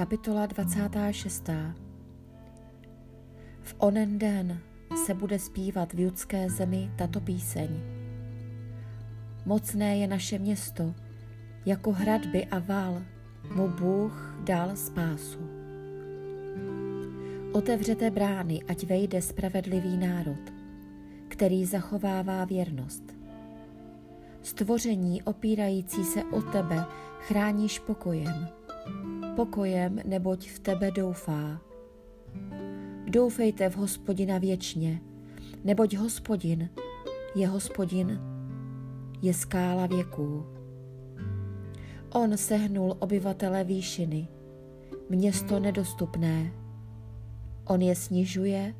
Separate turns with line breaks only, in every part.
Kapitola 26. V onen den se bude zpívat v judské zemi tato píseň. Mocné je naše město, jako hradby a val mu Bůh dal spásu. Otevřete brány, ať vejde spravedlivý národ, který zachovává věrnost. Stvoření opírající se o tebe chráníš pokojem – pokojem, neboť v tebe doufá. Doufejte v hospodina věčně, neboť hospodin je hospodin, je skála věků. On sehnul obyvatele výšiny, město nedostupné. On je snižuje,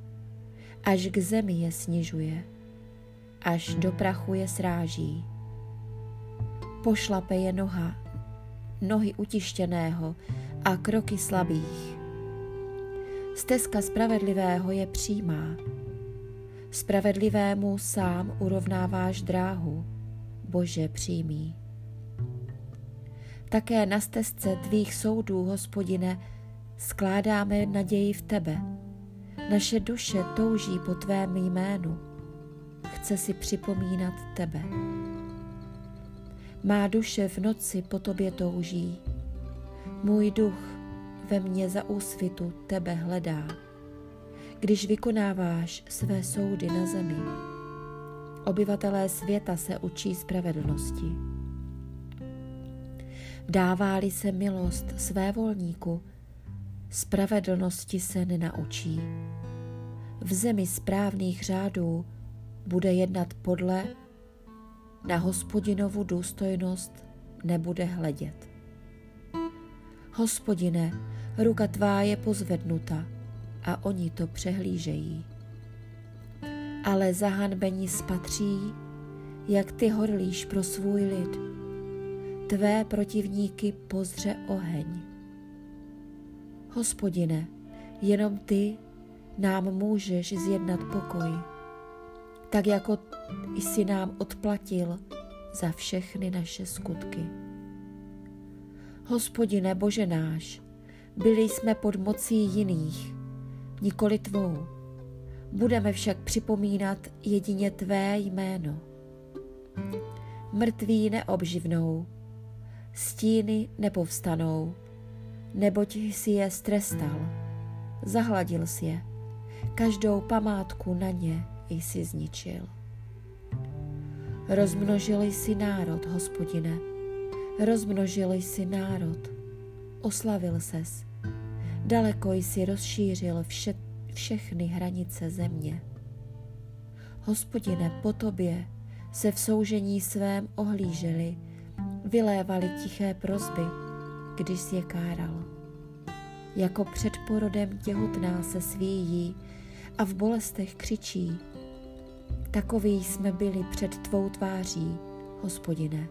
až k zemi je snižuje, až do prachu je sráží. Pošlape je noha, nohy utištěného a kroky slabých. Stezka spravedlivého je přímá. Spravedlivému sám urovnáváš dráhu, Bože přímý. Také na stezce tvých soudů, hospodine, skládáme naději v tebe. Naše duše touží po tvém jménu. Chce si připomínat tebe. Má duše v noci po tobě touží. Můj duch ve mně za úsvitu tebe hledá, když vykonáváš své soudy na zemi. Obyvatelé světa se učí spravedlnosti. Dává-li se milost své volníku, spravedlnosti se nenaučí. V zemi správných řádů bude jednat podle na hospodinovu důstojnost nebude hledět. Hospodine, ruka tvá je pozvednuta a oni to přehlížejí. Ale zahanbení spatří, jak ty horlíš pro svůj lid. Tvé protivníky pozře oheň. Hospodine, jenom ty nám můžeš zjednat pokoj tak jako jsi nám odplatil za všechny naše skutky. Hospodine Bože náš, byli jsme pod mocí jiných, nikoli tvou. Budeme však připomínat jedině tvé jméno. Mrtví neobživnou, stíny nepovstanou, neboť jsi je strestal, zahladil jsi je, každou památku na ně jsi zničil. Rozmnožil jsi národ, hospodine, rozmnožil jsi národ, oslavil ses, daleko jsi rozšířil vše, všechny hranice země. Hospodine, po tobě se v soužení svém ohlíželi, vylévali tiché prozby, když jsi je káral. Jako před porodem těhotná se svíjí a v bolestech křičí, Takoví jsme byli před tvou tváří, hospodine.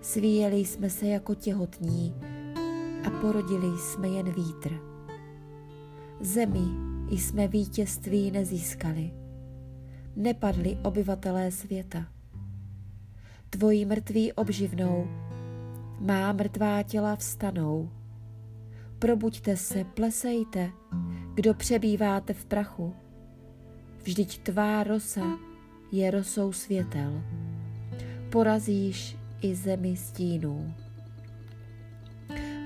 Svíjeli jsme se jako těhotní a porodili jsme jen vítr. Zemi jsme vítězství nezískali. Nepadli obyvatelé světa. Tvoji mrtví obživnou, má mrtvá těla vstanou. Probuďte se, plesejte, kdo přebýváte v prachu Vždyť tvá rosa je rosou světel. Porazíš i zemi stínů.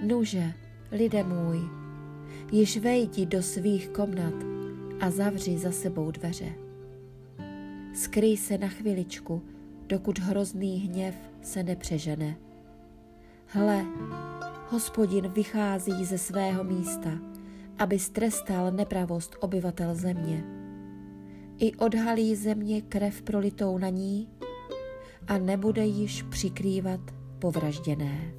Nuže, lidé můj, již vejdi do svých komnat a zavři za sebou dveře. Skryj se na chviličku, dokud hrozný hněv se nepřežene. Hle, hospodin vychází ze svého místa, aby strestal nepravost obyvatel země i odhalí země krev prolitou na ní a nebude již přikrývat povražděné.